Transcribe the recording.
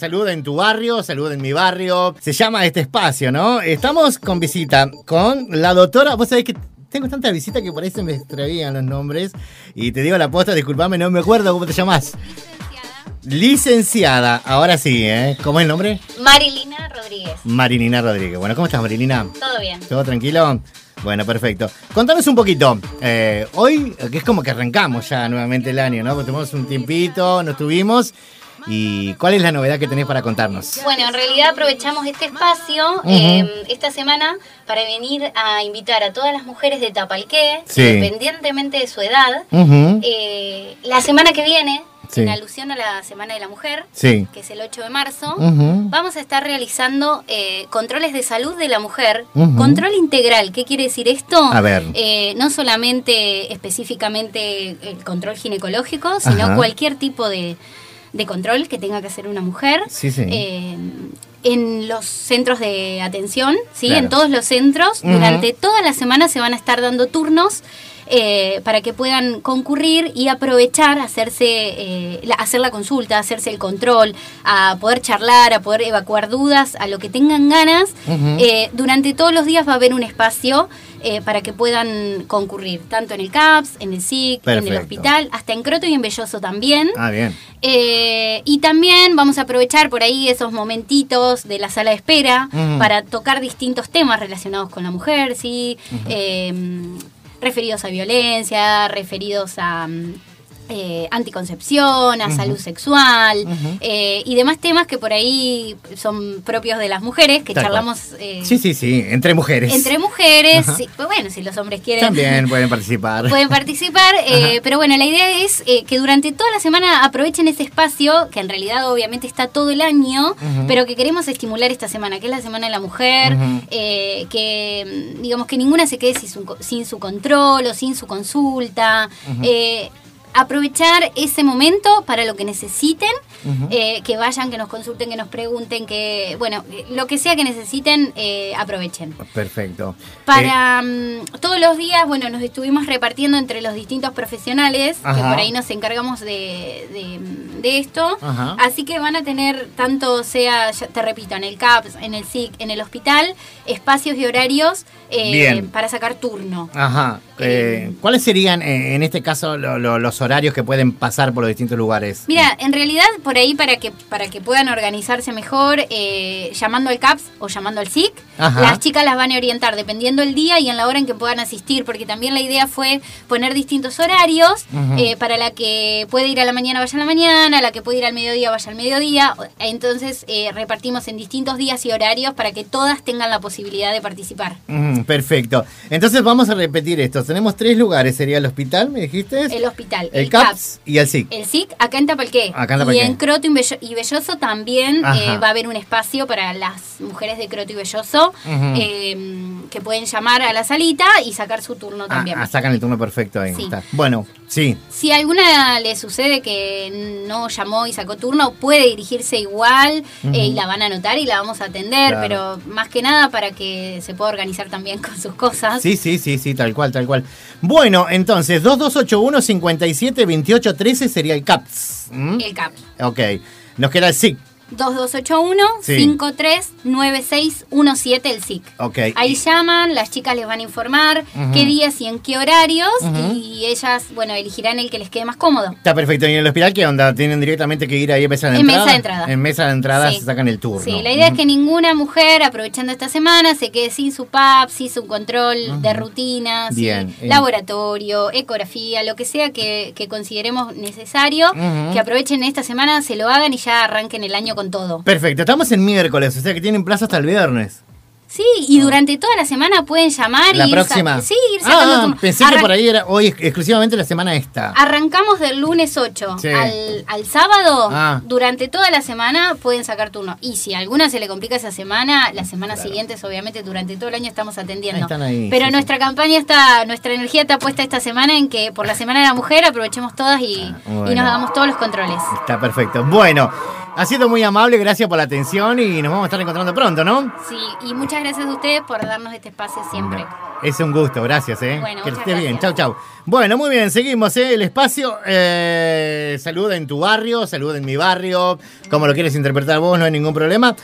Saluda en tu barrio, saluda en mi barrio. Se llama este espacio, ¿no? Estamos con visita con la doctora. Vos sabés que tengo tanta visita que por ahí se me extravían los nombres. Y te digo la posta, disculpame, no me acuerdo cómo te llamas. Licenciada, ahora sí, ¿eh? ¿Cómo es el nombre? Marilina Rodríguez. Marilina Rodríguez. Bueno, ¿cómo estás, Marilina? Todo bien. ¿Todo tranquilo? Bueno, perfecto. Contanos un poquito. eh, hoy, que es como que arrancamos ya nuevamente el año, ¿no? Porque tenemos un tiempito, nos tuvimos. ¿Y cuál es la novedad que tenés para contarnos? Bueno, en realidad aprovechamos este espacio eh, esta semana para venir a invitar a todas las mujeres de Tapalqué, Sí. independientemente de su edad. Eh, la semana que viene, Sí. en alusión a la Semana de la Mujer, Sí. que es el 8 de marzo, vamos a estar realizando eh, controles de salud de la mujer. Control integral, ¿qué quiere decir esto? A ver. Eh, no solamente específicamente el control ginecológico, sino Ajá. cualquier tipo de, de control que tenga que hacer una mujer. Sí, sí. Eh, en los centros de atención, ¿sí? Claro. en todos los centros, durante toda la semana se van a estar dando turnos eh, para que puedan concurrir y aprovechar, hacerse, eh, la- hacer la consulta, hacerse el control, a poder charlar, a poder evacuar dudas, a lo que tengan ganas. Eh, durante todos los días va a haber un espacio para que puedan concurrir, tanto en el CAPS, en el SIC, en el hospital, hasta en Croto y en Belloso también. Ah, bien. Y también vamos a aprovechar por ahí esos momentitos de la sala de espera para tocar distintos temas relacionados con la mujer, ¿sí? Eh, referidos a violencia, referidos a mm, eh, anticoncepción, a salud sexual eh, y demás temas que por ahí son propios de las mujeres, que Tal charlamos eh, Sí, sí, sí, entre mujeres. entre mujeres. Sí, pues bueno, si los hombres quieren También pueden participar. pueden participar, eh, pero bueno, la idea es que durante toda la semana aprovechen ese espacio, que en realidad obviamente está todo el año, pero que queremos estimular esta semana, que es la Semana de la Mujer, que digamos que ninguna se quede sin su, sin su control o sin su consulta. Eh, aprovechar ese momento para lo que necesiten, eh, que vayan, que nos consulten, que nos pregunten, que, bueno, eh, lo que sea que necesiten, eh, aprovechen. Perfecto. Eh, Para mm, todos los días, bueno, nos estuvimos repartiendo entre los distintos profesionales, que por ahí nos encargamos de, de- de esto. Ajá. Así que van a tener, tanto sea, ya te repito, en el CAPS, en el SIC, en el hospital, espacios y horarios eh, para sacar turno. Ajá. Eh, ¿Cuáles serían, eh, en este caso, lo- lo- los horarios que pueden pasar por los distintos lugares? Mira, en realidad por ahí para que para que puedan organizarse mejor, eh, llamando al CAPS o llamando al SIC, Ajá. las chicas las van a orientar dependiendo el día y en la hora en que puedan asistir, porque también la idea fue poner distintos horarios eh, para la que puede ir a la mañana vaya a la mañana, la que puede ir al mediodía vaya al mediodía. Entonces eh, repartimos en distintos días y horarios para que todas tengan la posibilidad de participar. Mm, perfecto. Entonces vamos a repetir esto. Tenemos tres lugares. Sería el hospital, me dijiste. El hospital, el CAPS y el SIC. El SIC acá en Tapalqué. Acá en Y Tapalqué. en Croto y Bello- y Belloso también eh, va a haber un espacio para las mujeres de Croto y Belloso eh, que pueden llamar a la salita y sacar su turno Ah, también. ah, sacan el turno perfecto ahí. Sí. está. Bueno, sí. Si a alguna le sucede que no llamó y sacó turno, puede dirigirse igual eh, y la van a anotar y la vamos a atender, Claro. pero más que nada para que se pueda organizar también con sus cosas. Sí, sí, sí, sí, tal cual, tal cual. Bueno, entonces, 2281 57 28 13 sería el CAPS. El CAP. Ok. Nos queda el SIC. 2281-539617 el SIC. Ok. Ahí llaman, las chicas les van a informar qué días y en qué horarios y ellas, bueno, elegirán el que les quede más cómodo. Está perfecto. ¿Y en el hospital qué onda? ¿Tienen directamente que ir ahí a mesa de En entrada? mesa de entrada. En mesa de entrada Sí. se sacan el turno. Sí, la idea es que ninguna mujer, aprovechando esta semana, se quede sin su PAP, sin su control de rutinas, Bien. Eh. laboratorio, ecografía, lo que sea que, que consideremos necesario, que aprovechen esta semana, se lo hagan y ya arranquen el año con todo. Perfecto. Estamos en miércoles, o sea que tienen plazo hasta el viernes. Sí, y durante toda la semana pueden llamar La y ir próxima. sí, ir sacando ah, pensé que por ahí era hoy ex- exclusivamente la semana esta. Arrancamos del lunes 8 Sí. al, al sábado. Ah. Durante toda la semana pueden sacar turno. Y si a alguna se le complica esa semana, las semanas Claro. siguientes, obviamente, durante todo el año estamos atendiendo. Ahí están ahí, Pero sí, nuestra campaña está, nuestra energía está puesta esta semana en que por la Semana de la Mujer aprovechemos todas y, Ah, bueno. y nos hagamos todos los controles. Está perfecto. Bueno, Ha sido muy amable, gracias por la atención y nos vamos a estar encontrando pronto, ¿no? Sí, y muchas gracias a ustedes por darnos este espacio siempre. Es un gusto, gracias, ¿eh? Bueno, que estés bien, chau, chau. Bueno, muy bien, seguimos, ¿eh? El espacio, eh, saluda en tu barrio, saluda en mi barrio, como lo quieres interpretar vos, no hay ningún problema.